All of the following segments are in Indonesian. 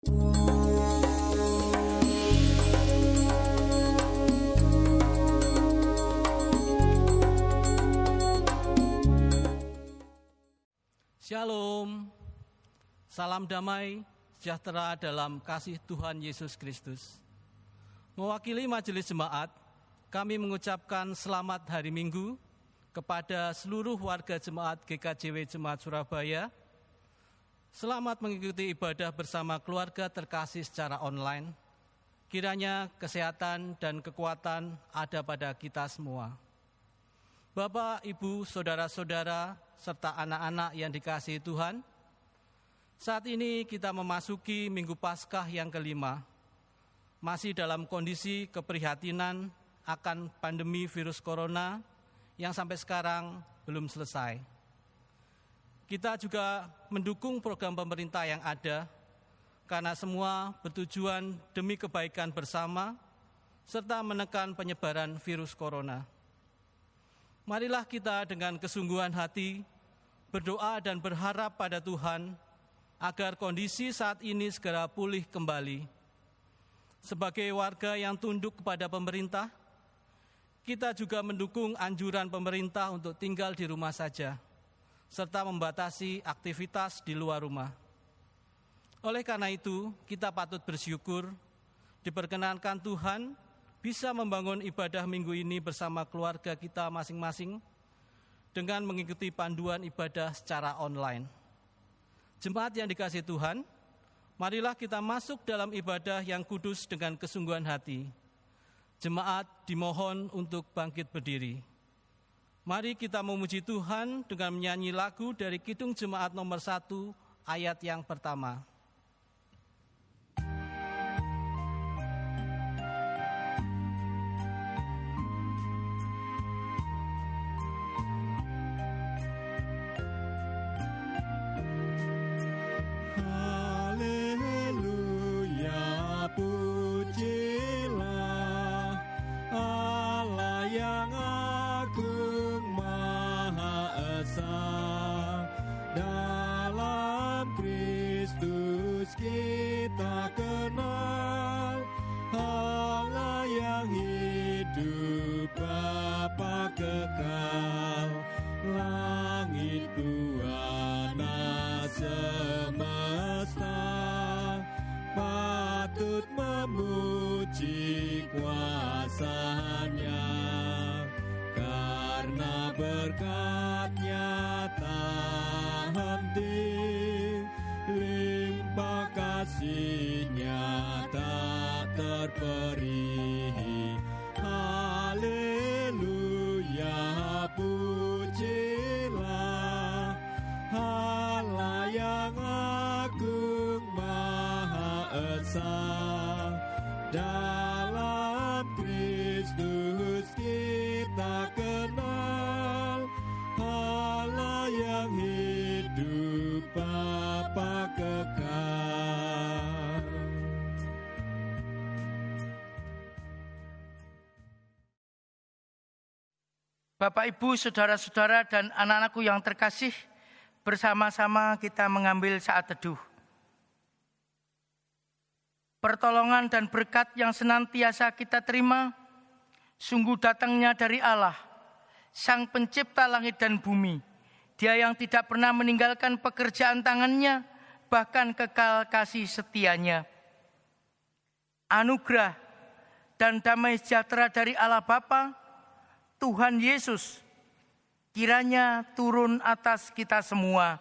Shalom, salam damai, sejahtera dalam kasih Tuhan Yesus Kristus. Mewakili majelis jemaat, kami mengucapkan selamat hari Minggu kepada seluruh warga jemaat GKJW Jemaat Surabaya. Selamat mengikuti ibadah bersama keluarga terkasih secara online. Kiranya kesehatan dan kekuatan ada pada kita semua. Bapak, Ibu, saudara-saudara, serta anak-anak yang dikasihi Tuhan, saat ini kita memasuki Minggu Paskah yang kelima, masih dalam kondisi keprihatinan akan pandemi virus corona yang sampai sekarang belum selesai. Kita juga mendukung program pemerintah yang ada, karena semua bertujuan demi kebaikan bersama, serta menekan penyebaran virus corona. Marilah kita dengan kesungguhan hati berdoa dan berharap pada Tuhan agar kondisi saat ini segera pulih kembali. Sebagai warga yang tunduk kepada pemerintah, kita juga mendukung anjuran pemerintah untuk tinggal di rumah saja, serta membatasi aktivitas di luar rumah. Oleh karena itu, kita patut bersyukur diperkenankan Tuhan bisa membangun ibadah minggu ini bersama keluarga kita masing-masing dengan mengikuti panduan ibadah secara online. Jemaat yang dikasih Tuhan, marilah kita masuk dalam ibadah yang kudus dengan kesungguhan hati. Jemaat dimohon untuk bangkit berdiri. Mari kita memuji Tuhan dengan menyanyi lagu dari Kidung Jemaat nomor satu ayat yang pertama. Bapak, Ibu, saudara-saudara, dan anak-anakku yang terkasih, bersama-sama kita mengambil saat teduh. Pertolongan dan berkat yang senantiasa kita terima, sungguh datangnya dari Allah, Sang Pencipta langit dan bumi. Dia yang tidak pernah meninggalkan pekerjaan tangannya, bahkan kekal kasih setianya. Anugerah dan damai sejahtera dari Allah Bapa, Tuhan Yesus kiranya turun atas kita semua.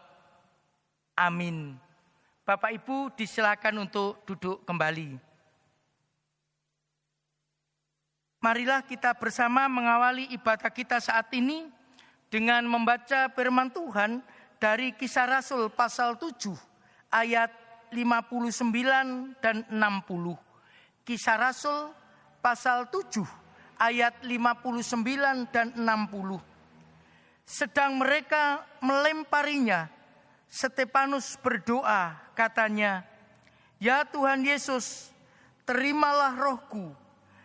Amin. Bapak Ibu disilakan untuk duduk kembali. Marilah kita bersama mengawali ibadah kita saat ini dengan membaca firman Tuhan dari kisah Rasul pasal 7 ayat 59 dan 60. Kisah Rasul pasal 7 ayat 59 dan 60. Sedang mereka melemparinya, Stefanus berdoa, katanya, "Ya Tuhan Yesus, terimalah rohku."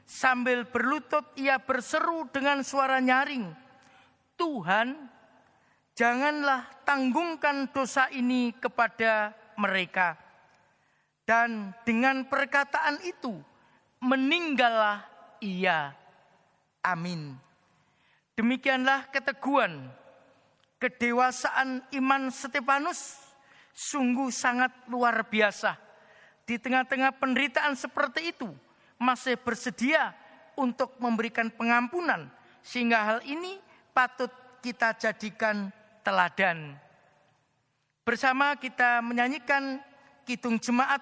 Sambil berlutut ia berseru dengan suara nyaring, "Tuhan, janganlah tanggungkan dosa ini kepada mereka." Dan dengan perkataan itu meninggallah ia. Amin. Demikianlah keteguhan, kedewasaan iman Stefanus sungguh sangat luar biasa. Di tengah-tengah penderitaan seperti itu, masih bersedia untuk memberikan pengampunan, sehingga hal ini patut kita jadikan teladan. Bersama kita menyanyikan Kidung Jemaat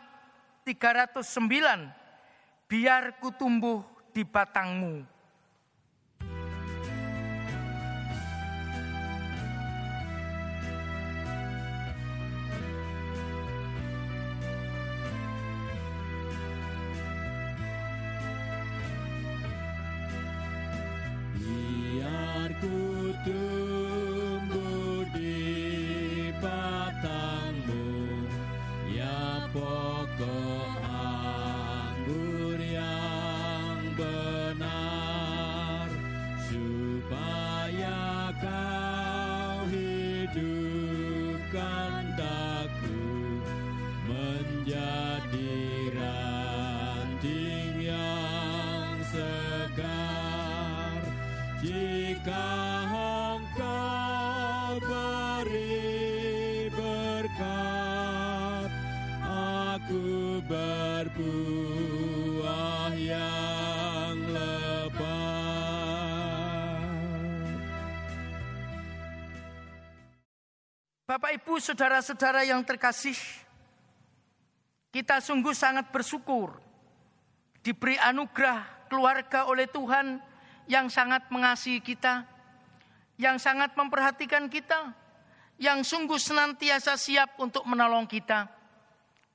309, Biar ku tumbuh di batangmu. Ibu, saudara-saudara yang terkasih, kita sungguh sangat bersyukur diberi anugerah keluarga oleh Tuhan yang sangat mengasihi kita, yang sangat memperhatikan kita, yang sungguh senantiasa siap untuk menolong kita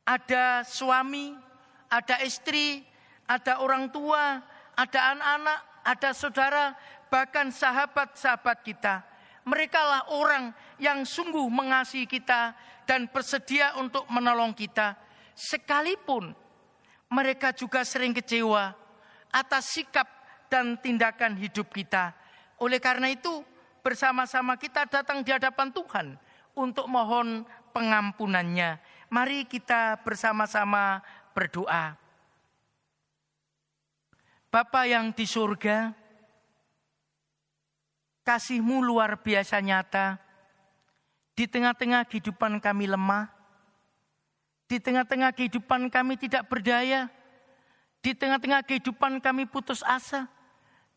ada suami, ada istri, ada orang tua, ada anak-anak, ada saudara, bahkan sahabat-sahabat kita. Mereka lah orang yang sungguh mengasihi kita dan bersedia untuk menolong kita. Sekalipun mereka juga sering kecewa atas sikap dan tindakan hidup kita. Oleh karena itu, bersama-sama kita datang di hadapan Tuhan untuk mohon pengampunannya. Mari kita bersama-sama berdoa. Bapa yang di surga, kasihmu luar biasa nyata. Di tengah-tengah kehidupan kami lemah, di tengah-tengah kehidupan kami tidak berdaya, di tengah-tengah kehidupan kami putus asa,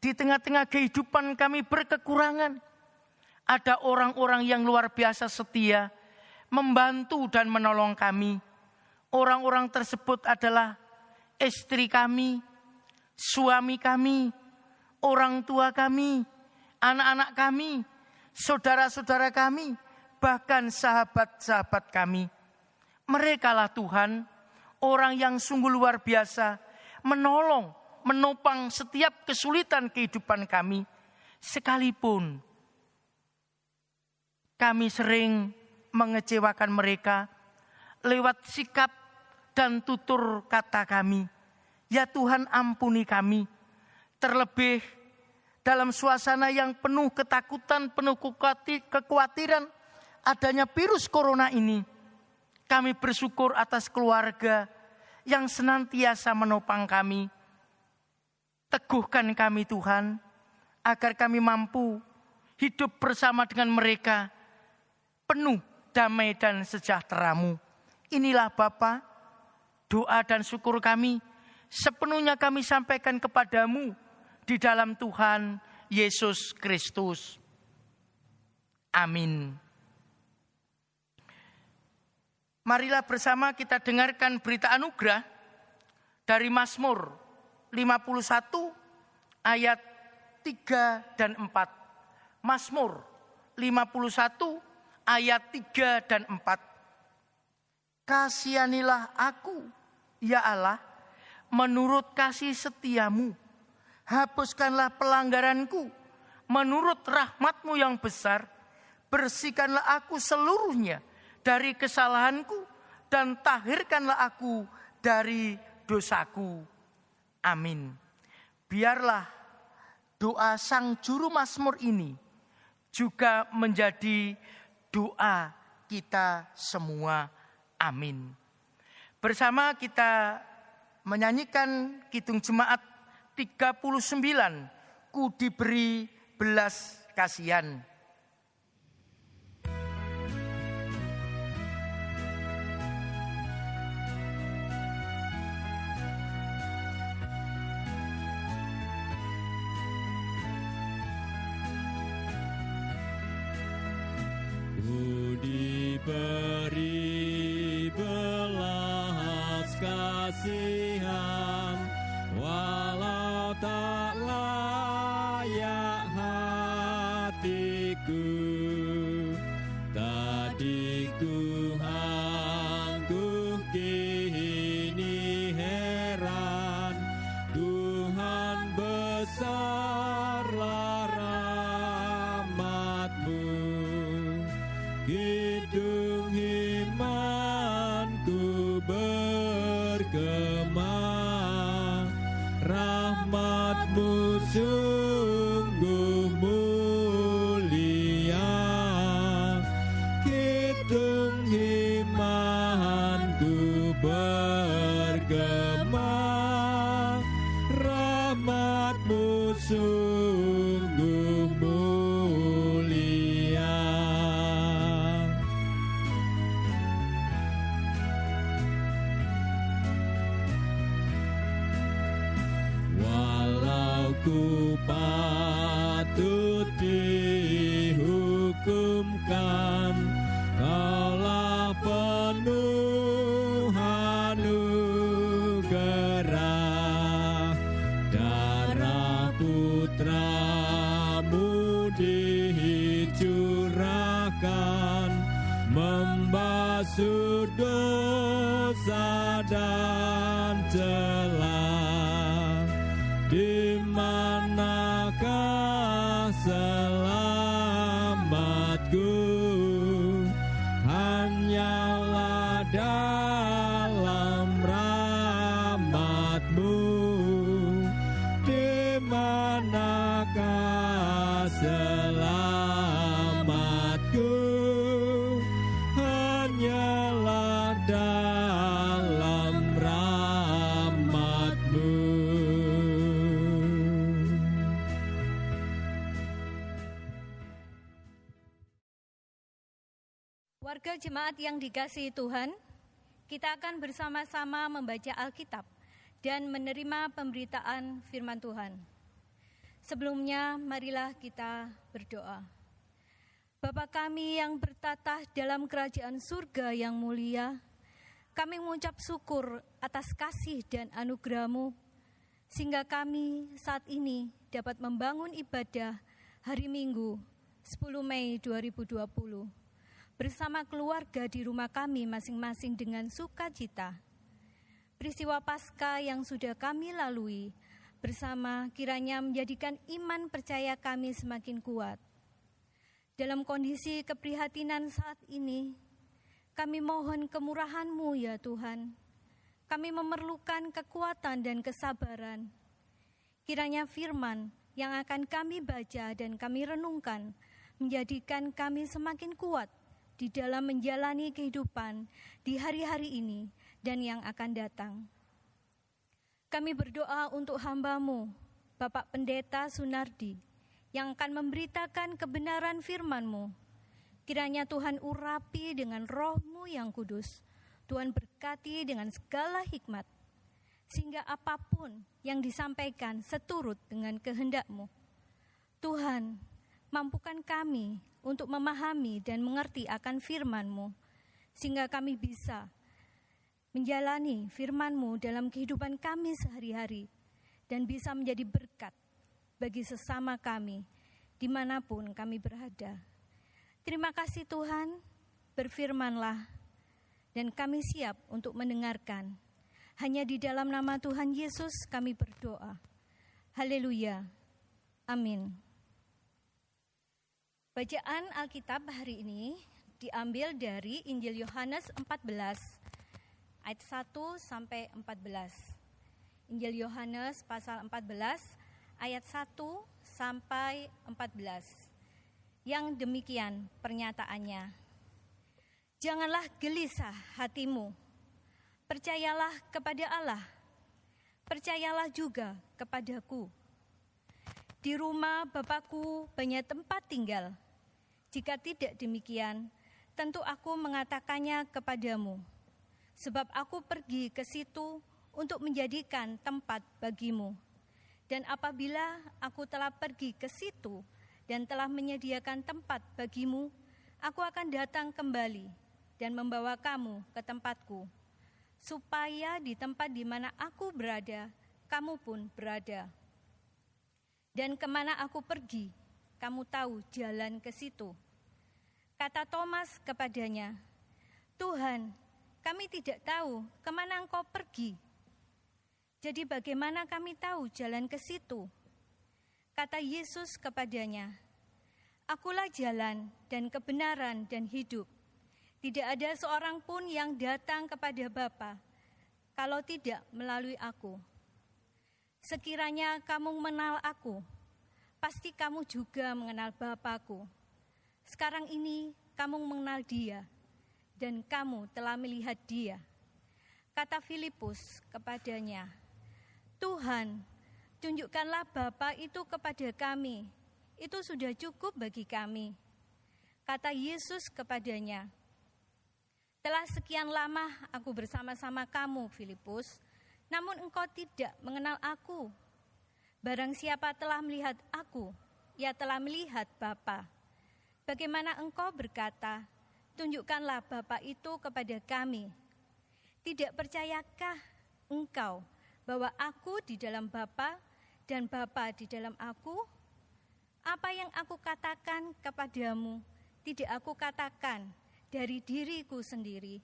di tengah-tengah kehidupan kami berkekurangan. Ada orang-orang yang luar biasa setia, membantu dan menolong kami. Orang-orang tersebut adalah istri kami, suami kami, orang tua kami, anak-anak kami, saudara-saudara kami, bahkan sahabat-sahabat kami. Merekalah Tuhan, orang yang sungguh luar biasa, menolong, menopang setiap kesulitan kehidupan kami, sekalipun kami sering mengecewakan mereka lewat sikap dan tutur kata kami. Ya Tuhan ampuni kami. Terlebih dalam suasana yang penuh ketakutan, penuh kekhawatiran adanya virus corona ini. Kami bersyukur atas keluarga yang senantiasa menopang kami. Teguhkan kami Tuhan, agar kami mampu hidup bersama dengan mereka penuh damai dan sejahteramu. Inilah Bapa, doa dan syukur kami sepenuhnya kami sampaikan kepadamu di dalam Tuhan Yesus Kristus. Amin. Marilah bersama kita dengarkan berita anugerah dari Mazmur 51 ayat 3 dan 4. Mazmur 51 ayat 3 dan 4. Kasihanilah aku, ya Allah, menurut kasih setiamu. Hapuskanlah pelanggaranku, menurut rahmatmu yang besar. Bersihkanlah aku seluruhnya dari kesalahanku, dan tahirkanlah aku dari dosaku. Amin. Biarlah doa sang juru Mazmur ini juga menjadi doa kita semua. Amin. Bersama kita menyanyikan Kidung Jemaat 39, Ku diberi belas kasihan. Ku diberi belas kasihan putramu dicurahkan Membasuh dosa dan celah jemaat yang dikasihi Tuhan, kita akan bersama-sama membaca Alkitab dan menerima pemberitaan firman Tuhan. Sebelumnya, marilah kita berdoa. Bapa kami yang bertatah dalam kerajaan surga yang mulia, kami mengucap syukur atas kasih dan anugerah-Mu, sehingga kami saat ini dapat membangun ibadah hari Minggu 10 Mei 2020 bersama keluarga di rumah kami masing-masing dengan sukacita. Peristiwa Paskah yang sudah kami lalui bersama kiranya menjadikan iman percaya kami semakin kuat. Dalam kondisi keprihatinan saat ini, kami mohon kemurahan-Mu ya Tuhan. Kami memerlukan kekuatan dan kesabaran. Kiranya firman yang akan kami baca dan kami renungkan menjadikan kami semakin kuat di dalam menjalani kehidupan di hari-hari ini dan yang akan datang. Kami berdoa untuk hambamu, Bapak Pendeta Sunardi, yang akan memberitakan kebenaran firman-Mu. Kiranya Tuhan urapi dengan rohmu yang kudus. Tuhan berkati dengan segala hikmat, sehingga apa pun yang disampaikan seturut dengan kehendak-Mu. Tuhan, mampukan kami untuk memahami dan mengerti akan firman-Mu, sehingga kami bisa menjalani firman-Mu dalam kehidupan kami sehari-hari, dan bisa menjadi berkat bagi sesama kami, di mana pun kami berada. Terima kasih Tuhan, berfirmanlah, dan kami siap untuk mendengarkan. Hanya di dalam nama Tuhan Yesus kami berdoa. Haleluya. Amin. Bacaan Alkitab hari ini diambil dari Injil Yohanes 14 ayat 1 sampai 14. Injil Yohanes pasal 14 ayat 1 sampai 14. Yang demikian pernyataannya. Janganlah gelisah hatimu. Percayalah kepada Allah, percayalah juga kepadaku. Di rumah Bapakku banyak tempat tinggal. Jika tidak demikian, tentu aku mengatakannya kepadamu, sebab aku pergi ke situ untuk menjadikan tempat bagimu. Dan apabila aku telah pergi ke situ dan telah menyediakan tempat bagimu, aku akan datang kembali dan membawa kamu ke tempatku, supaya di tempat di mana aku berada, kamu pun berada. Dan ke mana aku pergi, kamu tahu jalan ke situ. Kata Thomas kepadanya, Tuhan, kami tidak tahu ke mana engkau pergi. Jadi bagaimana kami tahu jalan ke situ? Kata Yesus kepadanya, Akulah jalan dan kebenaran dan hidup. Tidak ada seorang pun yang datang kepada Bapa kalau tidak melalui aku. Sekiranya kamu mengenal aku, pasti kamu juga mengenal Bapakku. Sekarang ini kamu mengenal dia, dan kamu telah melihat dia. Kata Filipus kepadanya, Tuhan, tunjukkanlah Bapa itu kepada kami, itu sudah cukup bagi kami. Kata Yesus kepadanya, telah sekian lama aku bersama-sama kamu, Filipus, namun engkau tidak mengenal aku. Barang siapa telah melihat aku, ia telah melihat Bapa. Bagaimana engkau berkata, tunjukkanlah Bapa itu kepada kami. Tidak percayakah engkau bahwa aku di dalam Bapa dan Bapa di dalam aku? Apa yang aku katakan kepadamu, tidak aku katakan dari diriku sendiri,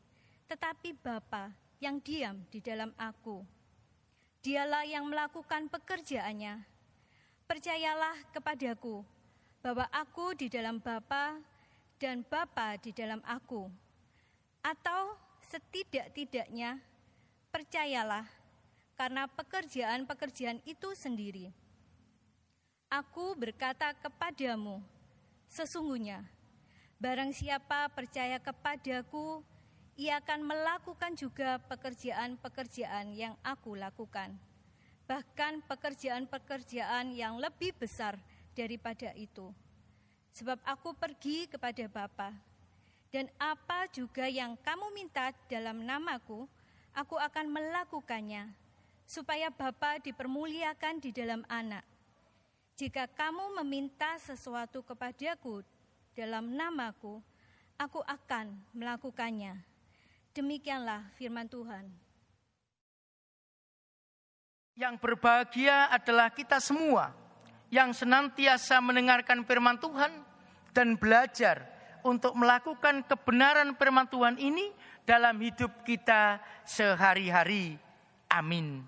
tetapi Bapa yang diam di dalam aku. Dialah yang melakukan pekerjaannya. Percayalah kepadaku bahwa aku di dalam Bapa dan Bapa di dalam aku. Atau setidak-tidaknya percayalah karena pekerjaan-pekerjaan itu sendiri. Aku berkata kepadamu, sesungguhnya barang siapa percaya kepadaku, ia akan melakukan juga pekerjaan-pekerjaan yang aku lakukan, bahkan pekerjaan-pekerjaan yang lebih besar daripada itu. Sebab aku pergi kepada Bapa, dan apa juga yang kamu minta dalam namaku, aku akan melakukannya, supaya Bapa dipermuliakan di dalam anak. Jika kamu meminta sesuatu kepadaku dalam namaku, aku akan melakukannya. Demikianlah firman Tuhan. Yang berbahagia adalah kita semua yang senantiasa mendengarkan firman Tuhan dan belajar untuk melakukan kebenaran firman Tuhan ini dalam hidup kita sehari-hari. Amin.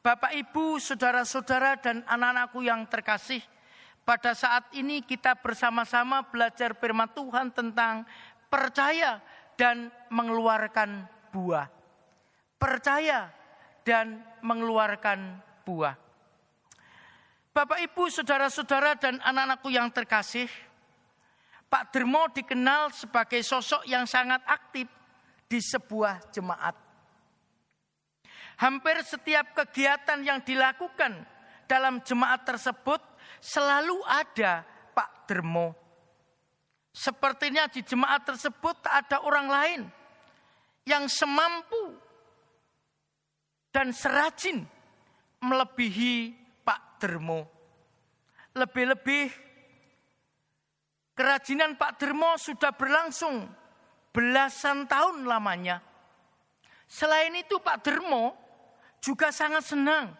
Bapak, Ibu, saudara-saudara, dan anak-anakku yang terkasih, pada saat ini kita bersama-sama belajar firman Tuhan tentang percaya dan mengeluarkan buah. Percaya dan mengeluarkan buah. Bapak, Ibu, saudara-saudara, dan anak-anakku yang terkasih, Pak Dermo dikenal sebagai sosok yang sangat aktif di sebuah jemaat. Hampir setiap kegiatan yang dilakukan dalam jemaat tersebut selalu ada Pak Dermo Sepertinya di jemaat tersebut tak ada orang lain yang semampu dan serajin melebihi Pak Dermo. Lebih-lebih kerajinan Pak Dermo sudah berlangsung belasan tahun lamanya. Selain itu Pak Dermo juga sangat senang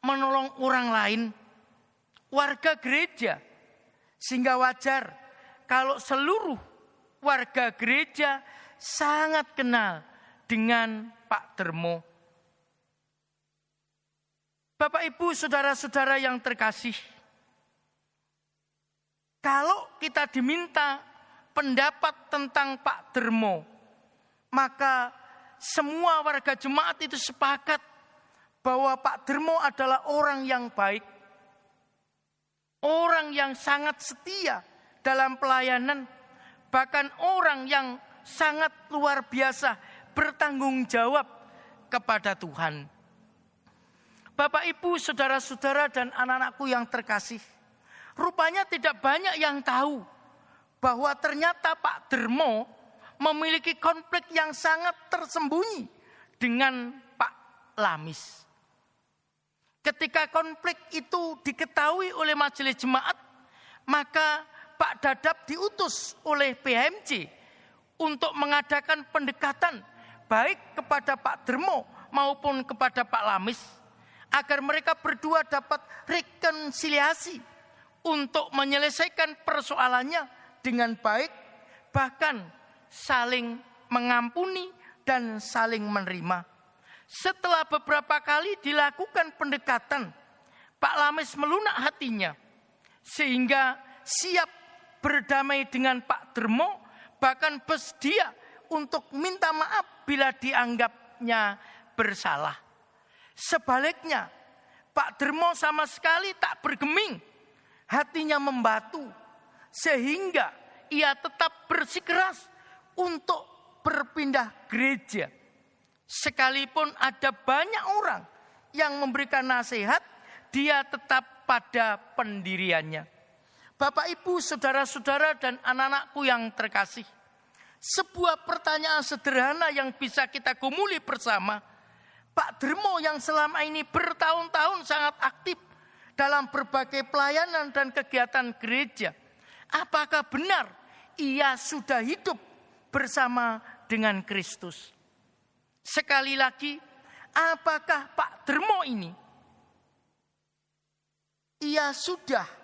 menolong orang lain, warga gereja, sehingga wajar kalau seluruh warga gereja sangat kenal dengan Pak Dermo. Bapak Ibu saudara-saudara yang terkasih, kalau kita diminta pendapat tentang Pak Dermo, maka semua warga jemaat itu sepakat bahwa Pak Dermo adalah orang yang baik, orang yang sangat setia, dalam pelayanan, bahkan orang yang sangat luar biasa bertanggung jawab kepada Tuhan. Bapak, Ibu, saudara-saudara, dan anak-anakku yang terkasih, rupanya tidak banyak yang tahu bahwa ternyata Pak Dermo memiliki konflik yang sangat tersembunyi dengan Pak Lamis. Ketika konflik itu diketahui oleh majelis jemaat, maka Pak Dadap diutus oleh PMC untuk mengadakan pendekatan baik kepada Pak Dermo maupun kepada Pak Lamis agar mereka berdua dapat rekonsiliasi untuk menyelesaikan persoalannya dengan baik bahkan saling mengampuni dan saling menerima. Setelah beberapa kali dilakukan pendekatan, Pak Lamis melunak hatinya sehingga siap berdamai dengan Pak Dermo bahkan bersedia untuk minta maaf bila dianggapnya bersalah. Sebaliknya, Pak Dermo sama sekali tak bergeming. Hatinya membatu. Sehingga ia tetap bersikeras untuk berpindah gereja. Sekalipun ada banyak orang yang memberikan nasihat, dia tetap pada pendiriannya. Bapak, ibu, saudara-saudara, dan anak-anakku yang terkasih, sebuah pertanyaan sederhana yang bisa kita gumuli bersama Pak Dermo yang selama ini bertahun-tahun sangat aktif dalam berbagai pelayanan dan kegiatan gereja. Apakah benar ia sudah hidup bersama dengan Kristus? Sekali lagi, apakah Pak Dermo ini ia sudah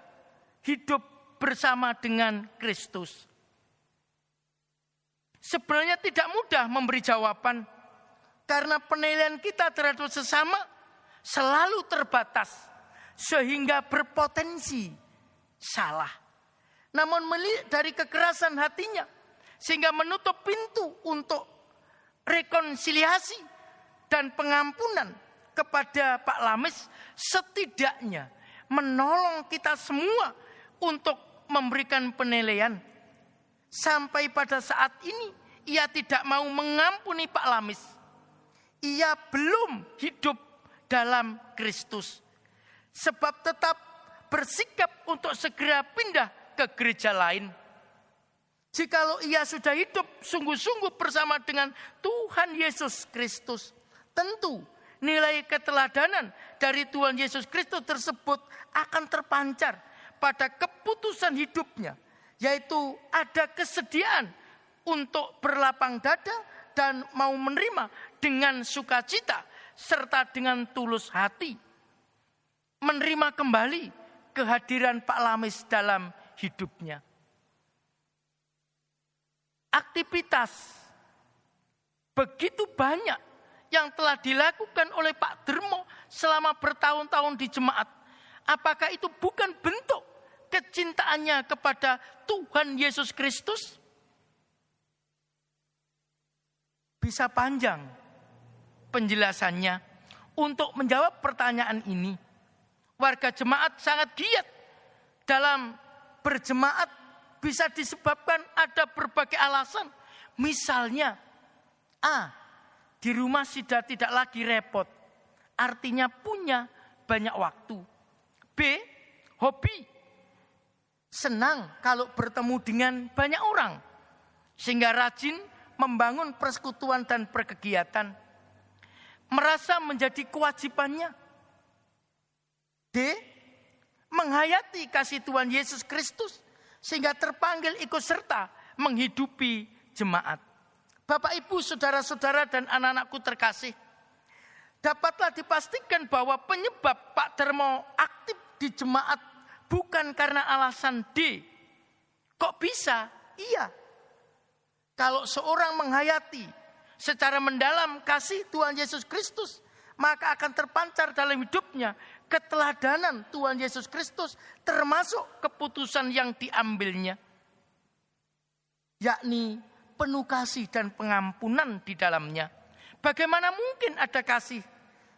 hidup bersama dengan Kristus? Sebenarnya tidak mudah memberi jawaban karena penilaian kita terhadap sesama selalu terbatas sehingga berpotensi salah. Namun melihat dari kekerasan hatinya sehingga menutup pintu untuk rekonsiliasi dan pengampunan kepada Pak Lamis setidaknya menolong kita semua untuk memberikan penilaian. Sampai pada saat ini ia tidak mau mengampuni Pak Lamis ia belum hidup dalam Kristus. Sebab tetap bersikap untuk segera pindah ke gereja lain. Jikalau ia sudah hidup sungguh-sungguh bersama dengan Tuhan Yesus Kristus, tentu nilai keteladanan dari Tuhan Yesus Kristus tersebut akan terpancar pada keputusan hidupnya, yaitu ada kesediaan untuk berlapang dada dan mau menerima dengan sukacita serta dengan tulus hati. Menerima kembali kehadiran Pak Lamis dalam hidupnya. Aktivitas begitu banyak yang telah dilakukan oleh Pak Dermo selama bertahun-tahun di jemaat. Apakah itu bukan bentuk kecintaannya kepada Tuhan Yesus Kristus? bisa panjang penjelasannya. Untuk menjawab pertanyaan ini, warga jemaat sangat giat dalam berjemaat bisa disebabkan ada berbagai alasan. Misalnya, A, di rumah sudah tidak lagi repot. Artinya punya banyak waktu. B, hobi. Senang kalau bertemu dengan banyak orang. Sehingga rajin membangun persekutuan dan perkegiatan. Merasa menjadi kewajibannya. D. Menghayati kasih Tuhan Yesus Kristus. Sehingga terpanggil ikut serta menghidupi jemaat. Bapak, Ibu, Saudara-saudara, dan anak-anakku terkasih. Dapatlah dipastikan bahwa penyebab Pak Termo aktif di jemaat bukan karena alasan D. Kok bisa? Iya, kalau seorang menghayati secara mendalam kasih Tuhan Yesus Kristus, maka akan terpancar dalam hidupnya keteladanan Tuhan Yesus Kristus termasuk keputusan yang diambilnya. Yakni penuh kasih dan pengampunan di dalamnya. Bagaimana mungkin ada kasih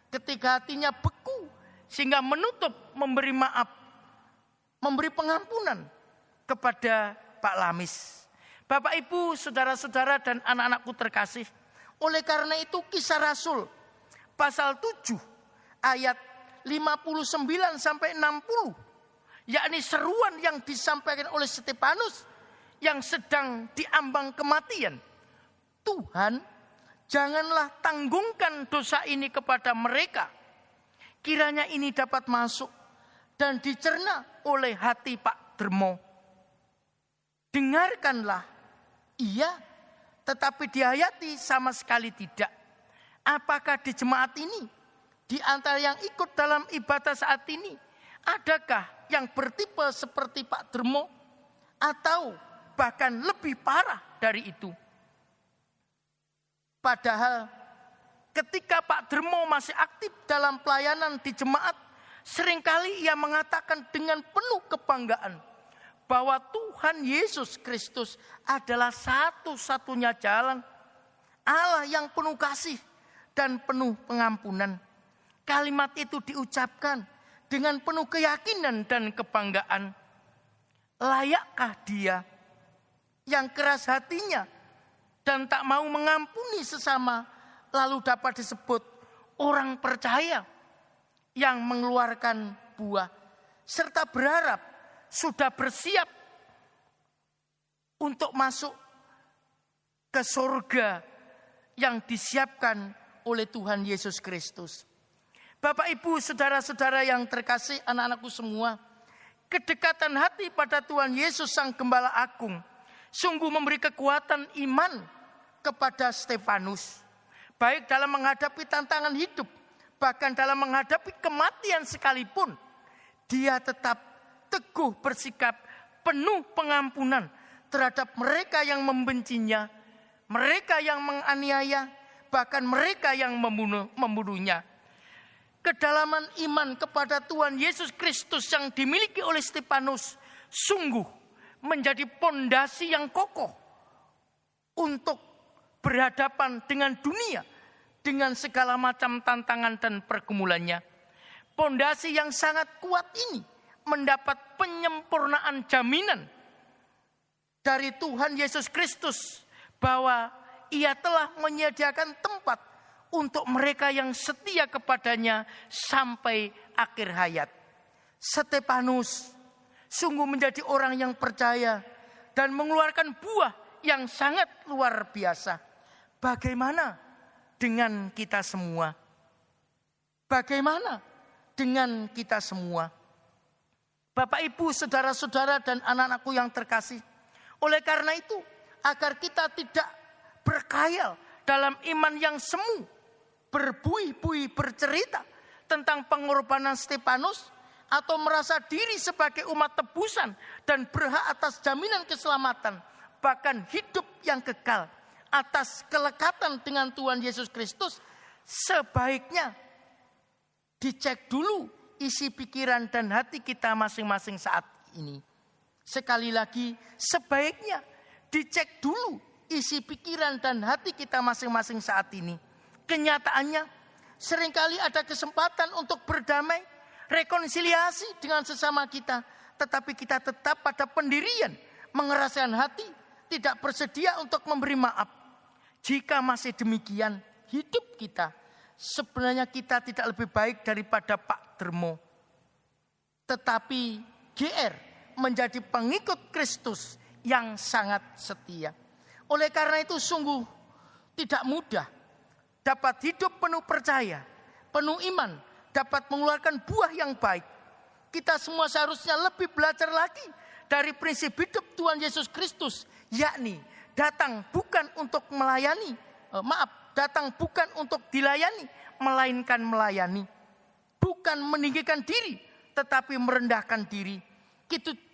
ketika hatinya beku sehingga menutup memberi maaf, memberi pengampunan kepada Pak Lamis. Bapak Ibu, saudara-saudara dan anak-anakku terkasih. Oleh karena itu kisah Rasul pasal 7 ayat 59 sampai 60 yakni seruan yang disampaikan oleh Stefanus yang sedang diambang kematian. Tuhan, janganlah tanggungkan dosa ini kepada mereka. Kiranya ini dapat masuk dan dicerna oleh hati Pak Dermo. Dengarkanlah, iya, tetapi dihayati sama sekali tidak. Apakah di jemaat ini, di antara yang ikut dalam ibadah saat ini, adakah yang bertipe seperti Pak Dermo atau bahkan lebih parah dari itu? Padahal ketika Pak Dermo masih aktif dalam pelayanan di jemaat, sering kali ia mengatakan dengan penuh kebanggaan bahwa Tuhan Yesus Kristus adalah satu-satunya jalan Allah yang penuh kasih dan penuh pengampunan. Kalimat itu diucapkan dengan penuh keyakinan dan kebanggaan. Layakkah dia yang keras hatinya dan tak mau mengampuni sesama lalu dapat disebut orang percaya yang mengeluarkan buah serta berharap sudah bersiap untuk masuk ke surga yang disiapkan oleh Tuhan Yesus Kristus. Bapak Ibu, saudara-saudara yang terkasih, anak-anakku semua, kedekatan hati pada Tuhan Yesus Sang Gembala Agung sungguh memberi kekuatan iman kepada Stefanus. Baik dalam menghadapi tantangan hidup, bahkan dalam menghadapi kematian sekalipun, dia tetap teguh bersikap penuh pengampunan terhadap mereka yang membencinya, mereka yang menganiaya, bahkan mereka yang membunuh, membunuhnya. Kedalaman iman kepada Tuhan Yesus Kristus yang dimiliki oleh Stefanus sungguh menjadi pondasi yang kokoh untuk berhadapan dengan dunia dengan segala macam tantangan dan pergumulannya. Pondasi yang sangat kuat ini mendapat penyempurnaan jaminan dari Tuhan Yesus Kristus bahwa ia telah menyediakan tempat untuk mereka yang setia kepadanya sampai akhir hayat. Stefanus sungguh menjadi orang yang percaya dan mengeluarkan buah yang sangat luar biasa. Bagaimana dengan kita semua? Bagaimana dengan kita semua? Bapak, ibu, saudara-saudara, dan anak-anakku yang terkasih, oleh karena itu, agar kita tidak berkayal dalam iman yang semu, berbuih-buih bercerita tentang pengorbanan Stefanus, atau merasa diri sebagai umat tebusan dan berhak atas jaminan keselamatan, bahkan hidup yang kekal atas kelekatan dengan Tuhan Yesus Kristus, sebaiknya dicek dulu isi pikiran dan hati kita masing-masing saat ini. Sekali lagi, sebaiknya dicek dulu isi pikiran dan hati kita masing-masing saat ini. Kenyataannya, sering kali ada kesempatan untuk berdamai, rekonsiliasi dengan sesama kita, tetapi kita tetap pada pendirian, mengeraskan hati, tidak bersedia untuk memberi maaf. Jika masih demikian, hidup kita sebenarnya kita tidak lebih baik daripada Pak Dermo. Tetapi GR menjadi pengikut Kristus yang sangat setia. Oleh karena itu sungguh tidak mudah dapat hidup penuh percaya, penuh iman, dapat mengeluarkan buah yang baik. Kita semua seharusnya lebih belajar lagi dari prinsip hidup Tuhan Yesus Kristus, yakni datang bukan untuk melayani, eh, maaf, datang bukan untuk dilayani, melainkan melayani. Bukan meninggikan diri, tetapi merendahkan diri.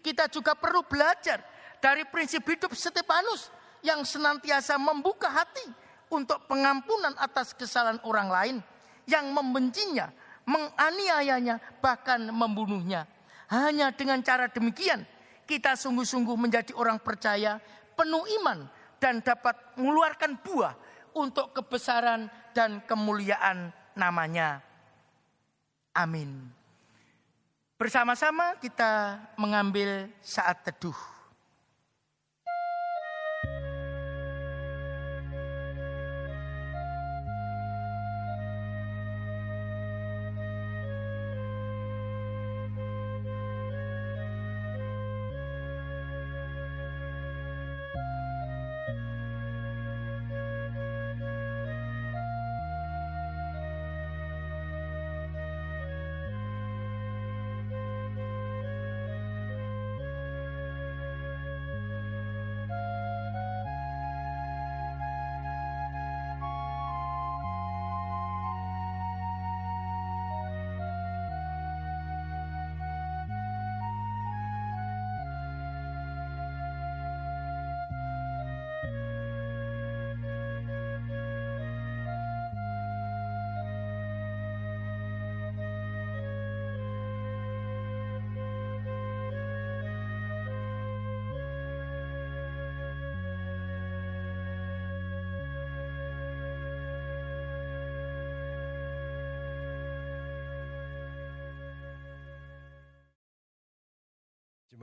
Kita juga perlu belajar dari prinsip hidup Stefanus yang senantiasa membuka hati untuk pengampunan atas kesalahan orang lain yang membencinya, menganiayanya, bahkan membunuhnya. Hanya dengan cara demikian kita sungguh-sungguh menjadi orang percaya penuh iman dan dapat mengeluarkan buah untuk kebesaran dan kemuliaan namanya. Amin. Bersama-sama kita mengambil saat teduh.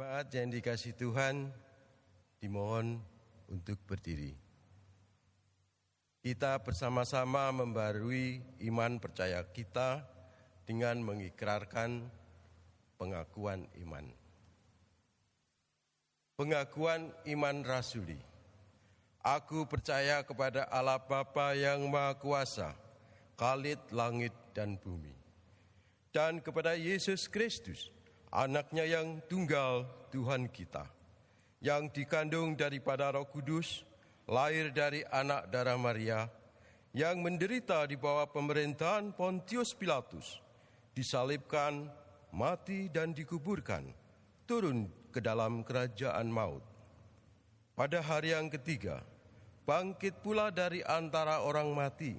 Jemaat yang dikasih Tuhan, dimohon untuk berdiri. Kita bersama-sama membarui iman percaya kita dengan mengikrarkan pengakuan iman. Pengakuan iman rasuli. Aku percaya kepada Allah Bapa yang Maha Kuasa, Khalid langit dan bumi. Dan kepada Yesus Kristus, anaknya yang tunggal Tuhan kita, yang dikandung daripada roh kudus, lahir dari anak darah Maria, yang menderita di bawah pemerintahan Pontius Pilatus, disalibkan, mati dan dikuburkan, turun ke dalam kerajaan maut. Pada hari yang ketiga, bangkit pula dari antara orang mati,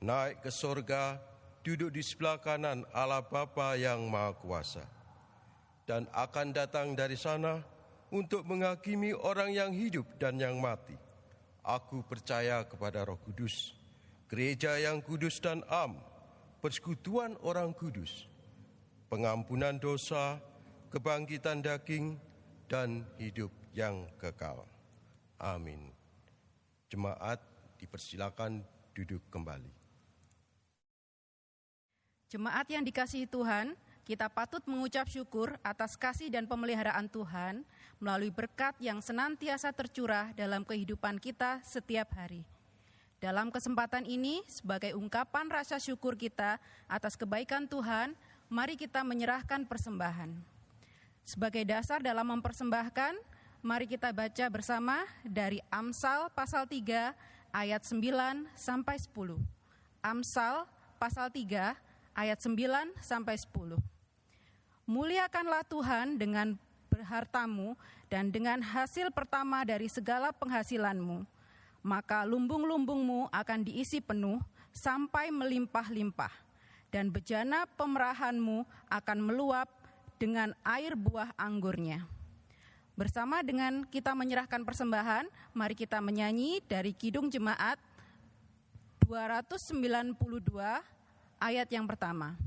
naik ke sorga, duduk di sebelah kanan Allah Bapa yang Maha Kuasa, dan akan datang dari sana untuk menghakimi orang yang hidup dan yang mati. Aku percaya kepada Roh Kudus, gereja yang kudus dan am, persekutuan orang kudus, pengampunan dosa, kebangkitan daging, dan hidup yang kekal. Amin. Jemaat dipersilakan duduk kembali. Jemaat yang dikasihi Tuhan, kita patut mengucap syukur atas kasih dan pemeliharaan Tuhan melalui berkat yang senantiasa tercurah dalam kehidupan kita setiap hari. Dalam kesempatan ini, sebagai ungkapan rasa syukur kita atas kebaikan Tuhan, mari kita menyerahkan persembahan. Sebagai dasar dalam mempersembahkan, Mari kita baca bersama dari Amsal pasal 3 ayat 9 sampai 10. Amsal pasal 3 ayat 9 sampai 10. Muliakanlah Tuhan dengan berhartamu dan dengan hasil pertama dari segala penghasilanmu. Maka lumbung-lumbungmu akan diisi penuh sampai melimpah-limpah. Dan bejana pemerahanmu akan meluap dengan air buah anggurnya. Bersama dengan kita menyerahkan persembahan, mari kita menyanyi dari Kidung Jemaat 292 ayat yang pertama.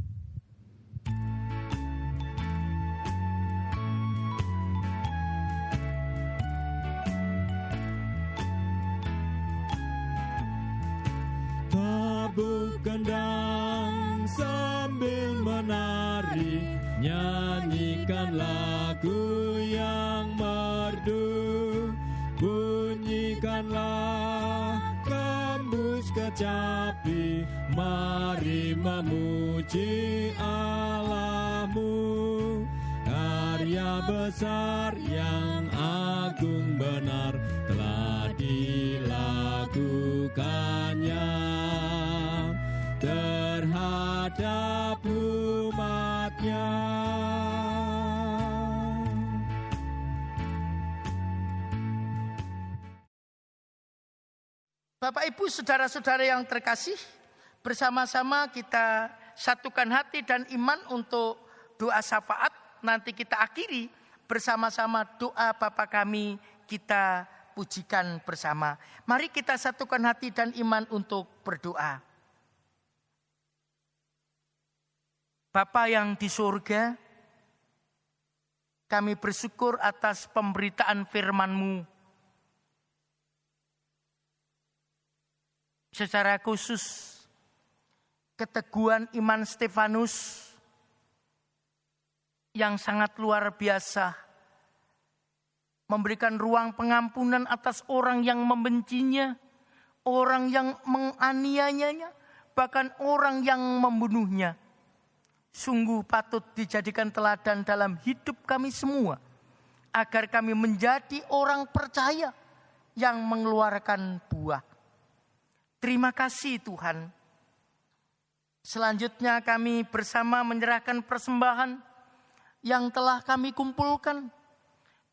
Tabuk gendang sambil menari Nyanyikan lagu yang merdu. Bunyikanlah kembus kecapi Mari memuji Allahmu. Karya besar yang agung benar terhadap umatnya. Bapak Ibu, saudara-saudara yang terkasih, bersama-sama kita satukan hati dan iman untuk doa syafaat. Nanti kita akhiri bersama-sama doa Bapa kami kita pujikan bersama. Mari kita satukan hati dan iman untuk berdoa. Bapa yang di surga, kami bersyukur atas pemberitaan firman-Mu secara khusus keteguhan iman Stefanus yang sangat luar biasa memberikan ruang pengampunan atas orang yang membencinya, orang yang menganiayanya, bahkan orang yang membunuhnya. Sungguh patut dijadikan teladan dalam hidup kami semua agar kami menjadi orang percaya yang mengeluarkan buah. Terima kasih Tuhan. Selanjutnya kami bersama menyerahkan persembahan yang telah kami kumpulkan.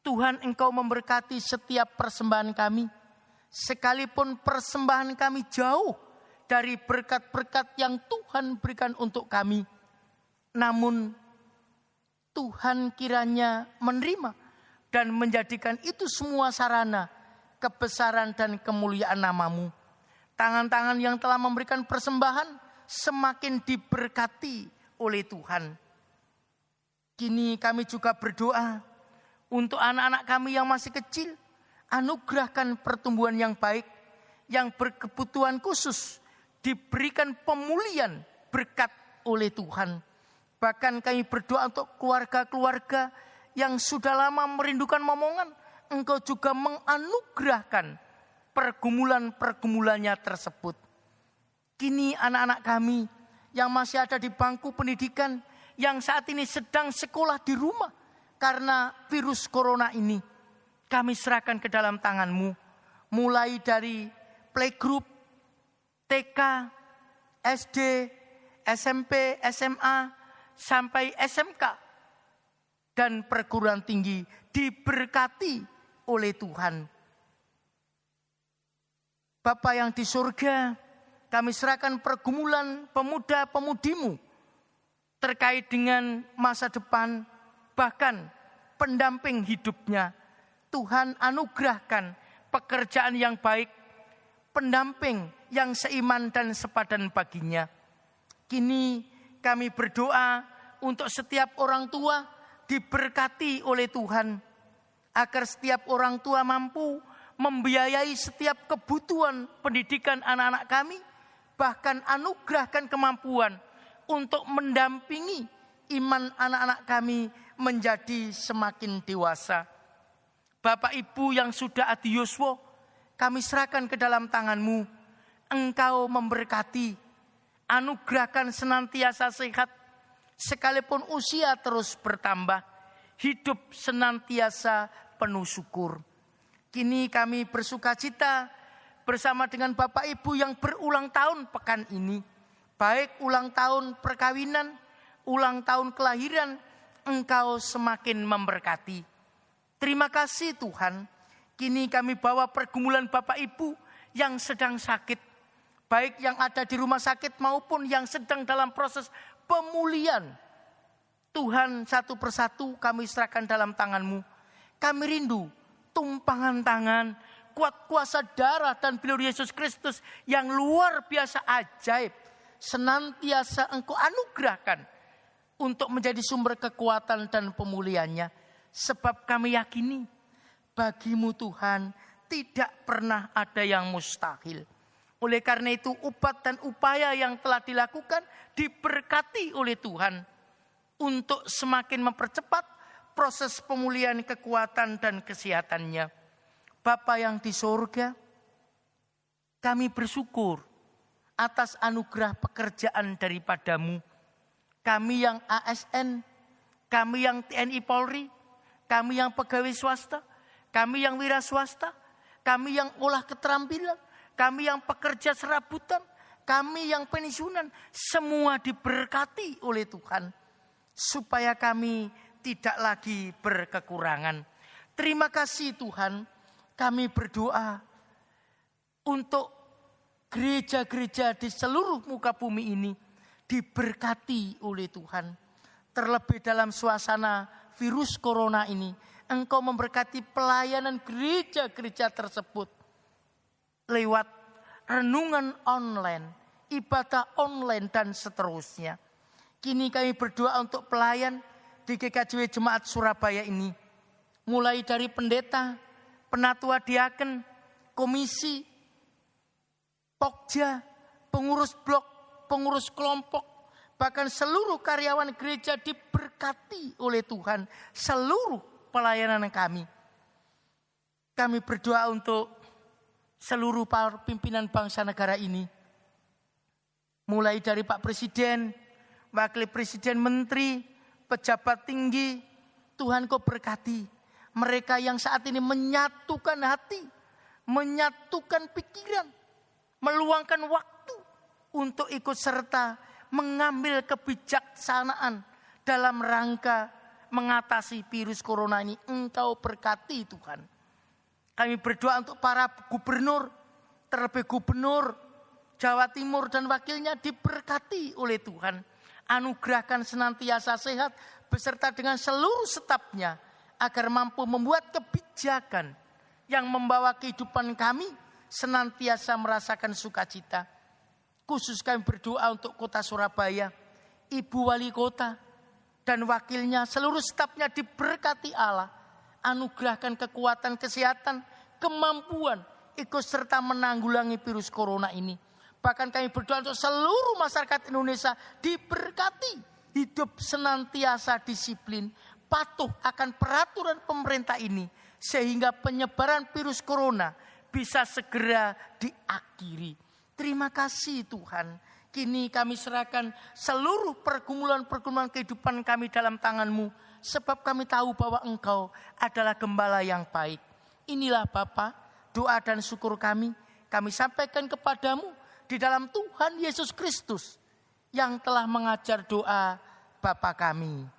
Tuhan engkau memberkati setiap persembahan kami. Sekalipun persembahan kami jauh dari berkat-berkat yang Tuhan berikan untuk kami. Namun Tuhan kiranya menerima dan menjadikan itu semua sarana kebesaran dan kemuliaan namamu. Tangan-tangan yang telah memberikan persembahan semakin diberkati oleh Tuhan. Kini kami juga berdoa Untuk anak-anak kami yang masih kecil, anugerahkan pertumbuhan yang baik, yang berkebutuhan khusus, diberikan pemulihan berkat oleh Tuhan. Bahkan kami berdoa untuk keluarga-keluarga yang sudah lama merindukan momongan. Engkau juga menganugerahkan pergumulan-pergumulannya tersebut. Kini anak-anak kami yang masih ada di bangku pendidikan, yang saat ini sedang sekolah di rumah, karena virus corona ini. Kami serahkan ke dalam tanganmu. Mulai dari playgroup, TK, SD, SMP, SMA, sampai SMK. Dan perguruan tinggi diberkati oleh Tuhan. Bapak yang di surga, kami serahkan pergumulan pemuda-pemudimu terkait dengan masa depan, bahkan pendamping hidupnya. Tuhan anugerahkan pekerjaan yang baik, pendamping yang seiman dan sepadan baginya. Kini kami berdoa untuk setiap orang tua diberkati oleh Tuhan agar setiap orang tua mampu membiayai setiap kebutuhan pendidikan anak-anak kami bahkan anugerahkan kemampuan untuk mendampingi iman anak-anak kami menjadi semakin dewasa. Bapak Ibu yang sudah adi Yoswo, kami serahkan ke dalam tanganmu. Engkau memberkati, anugerahkan senantiasa sehat, sekalipun usia terus bertambah, hidup senantiasa penuh syukur. Kini kami bersuka cita bersama dengan Bapak Ibu yang berulang tahun pekan ini. Baik ulang tahun perkawinan, ulang tahun kelahiran, engkau semakin memberkati. Terima kasih Tuhan, kini kami bawa pergumulan Bapak Ibu yang sedang sakit. Baik yang ada di rumah sakit maupun yang sedang dalam proses pemulihan. Tuhan satu persatu kami serahkan dalam tanganmu. Kami rindu tumpangan tangan, kuat kuasa darah dan beliau Yesus Kristus yang luar biasa ajaib. Senantiasa engkau anugerahkan untuk menjadi sumber kekuatan dan pemulihannya. Sebab kami yakini bagimu Tuhan tidak pernah ada yang mustahil. Oleh karena itu upat dan upaya yang telah dilakukan diberkati oleh Tuhan. Untuk semakin mempercepat proses pemulihan kekuatan dan kesehatannya. Bapa yang di sorga, kami bersyukur atas anugerah pekerjaan daripadamu kami yang ASN, kami yang TNI Polri, kami yang pegawai swasta, kami yang wira swasta, kami yang olah keterampilan, kami yang pekerja serabutan, kami yang pensiunan, semua diberkati oleh Tuhan. Supaya kami tidak lagi berkekurangan. Terima kasih Tuhan, kami berdoa untuk gereja-gereja di seluruh muka bumi ini diberkati oleh Tuhan. Terlebih dalam suasana virus corona ini, engkau memberkati pelayanan gereja-gereja tersebut lewat renungan online, ibadah online dan seterusnya. Kini kami berdoa untuk pelayan di GKJW Jemaat Surabaya ini. Mulai dari pendeta, penatua diaken, komisi, pokja, pengurus blok, pengurus kelompok, bahkan seluruh karyawan gereja diberkati oleh Tuhan. Seluruh pelayanan kami. Kami berdoa untuk seluruh para pimpinan bangsa negara ini. Mulai dari Pak Presiden, Wakil Presiden, Menteri, pejabat tinggi, Tuhan kau berkati. Mereka yang saat ini menyatukan hati, menyatukan pikiran, meluangkan waktu untuk ikut serta mengambil kebijaksanaan dalam rangka mengatasi virus corona ini. Engkau berkati Tuhan. Kami berdoa untuk para gubernur, terlebih gubernur Jawa Timur dan wakilnya diberkati oleh Tuhan. Anugerahkan senantiasa sehat beserta dengan seluruh stafnya agar mampu membuat kebijakan yang membawa kehidupan kami senantiasa merasakan sukacita Khusus kami berdoa untuk kota Surabaya, Ibu Wali Kota, dan wakilnya, seluruh stafnya diberkati Allah. Anugerahkan kekuatan kesehatan, kemampuan, ikut serta menanggulangi virus corona ini. Bahkan kami berdoa untuk seluruh masyarakat Indonesia diberkati hidup senantiasa disiplin, patuh akan peraturan pemerintah ini sehingga penyebaran virus corona bisa segera diakhiri. Terima kasih Tuhan. Kini kami serahkan seluruh pergumulan-pergumulan kehidupan kami dalam tanganmu. Sebab kami tahu bahwa engkau adalah gembala yang baik. Inilah Bapa, doa dan syukur kami. Kami sampaikan kepadamu di dalam Tuhan Yesus Kristus yang telah mengajar doa Bapa kami.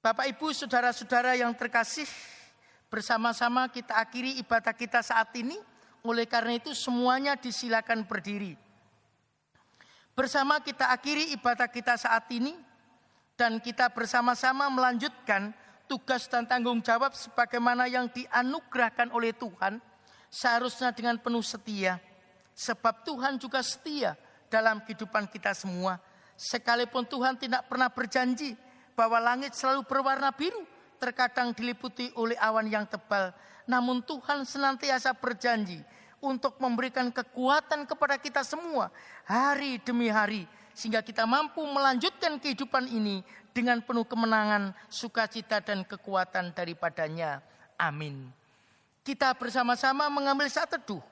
Bapak Ibu, saudara-saudara yang terkasih, bersama-sama kita akhiri ibadah kita saat ini. Oleh karena itu semuanya disilakan berdiri. Bersama kita akhiri ibadah kita saat ini dan kita bersama-sama melanjutkan tugas dan tanggung jawab sebagaimana yang dianugerahkan oleh Tuhan seharusnya dengan penuh setia. Sebab Tuhan juga setia dalam kehidupan kita semua. Sekalipun Tuhan tidak pernah berjanji bahwa langit selalu berwarna biru, terkadang diliputi oleh awan yang tebal. Namun Tuhan senantiasa berjanji untuk memberikan kekuatan kepada kita semua hari demi hari sehingga kita mampu melanjutkan kehidupan ini dengan penuh kemenangan, sukacita dan kekuatan daripadanya. Amin. Kita bersama-sama mengambil saat teduh.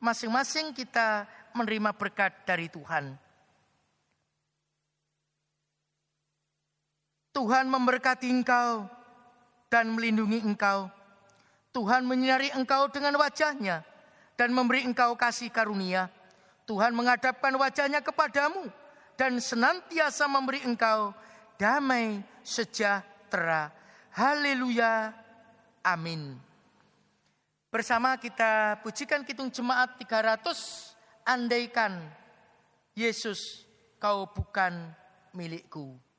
Masing-masing kita menerima berkat dari Tuhan. Tuhan memberkati engkau dan melindungi engkau. Tuhan menyinari engkau dengan wajahnya dan memberi engkau kasih karunia. Tuhan menghadapkan wajahnya kepadamu dan senantiasa memberi engkau damai sejahtera. Haleluya. Amin. Bersama kita pujikan kitung jemaat 300. Andaikan Yesus kau bukan milikku.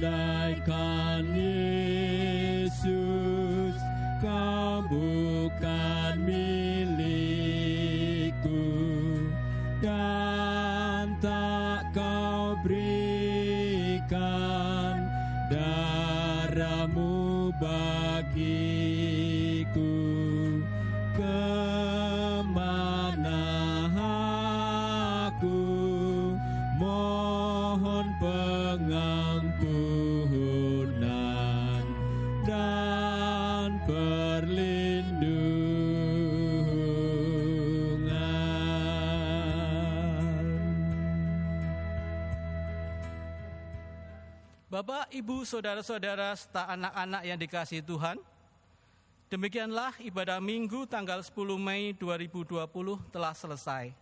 Andaikan Yesus Ibu, Saudara-saudara, serta anak-anak yang dikasihi Tuhan, demikianlah ibadah Minggu tanggal 10 Mei 2020 telah selesai.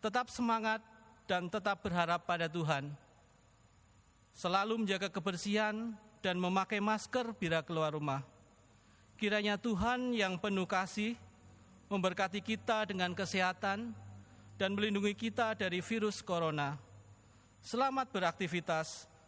Tetap semangat dan tetap berharap pada Tuhan. Selalu menjaga kebersihan dan memakai masker bila keluar rumah. Kiranya Tuhan yang penuh kasih memberkati kita dengan kesehatan dan melindungi kita dari virus corona. Selamat beraktivitas.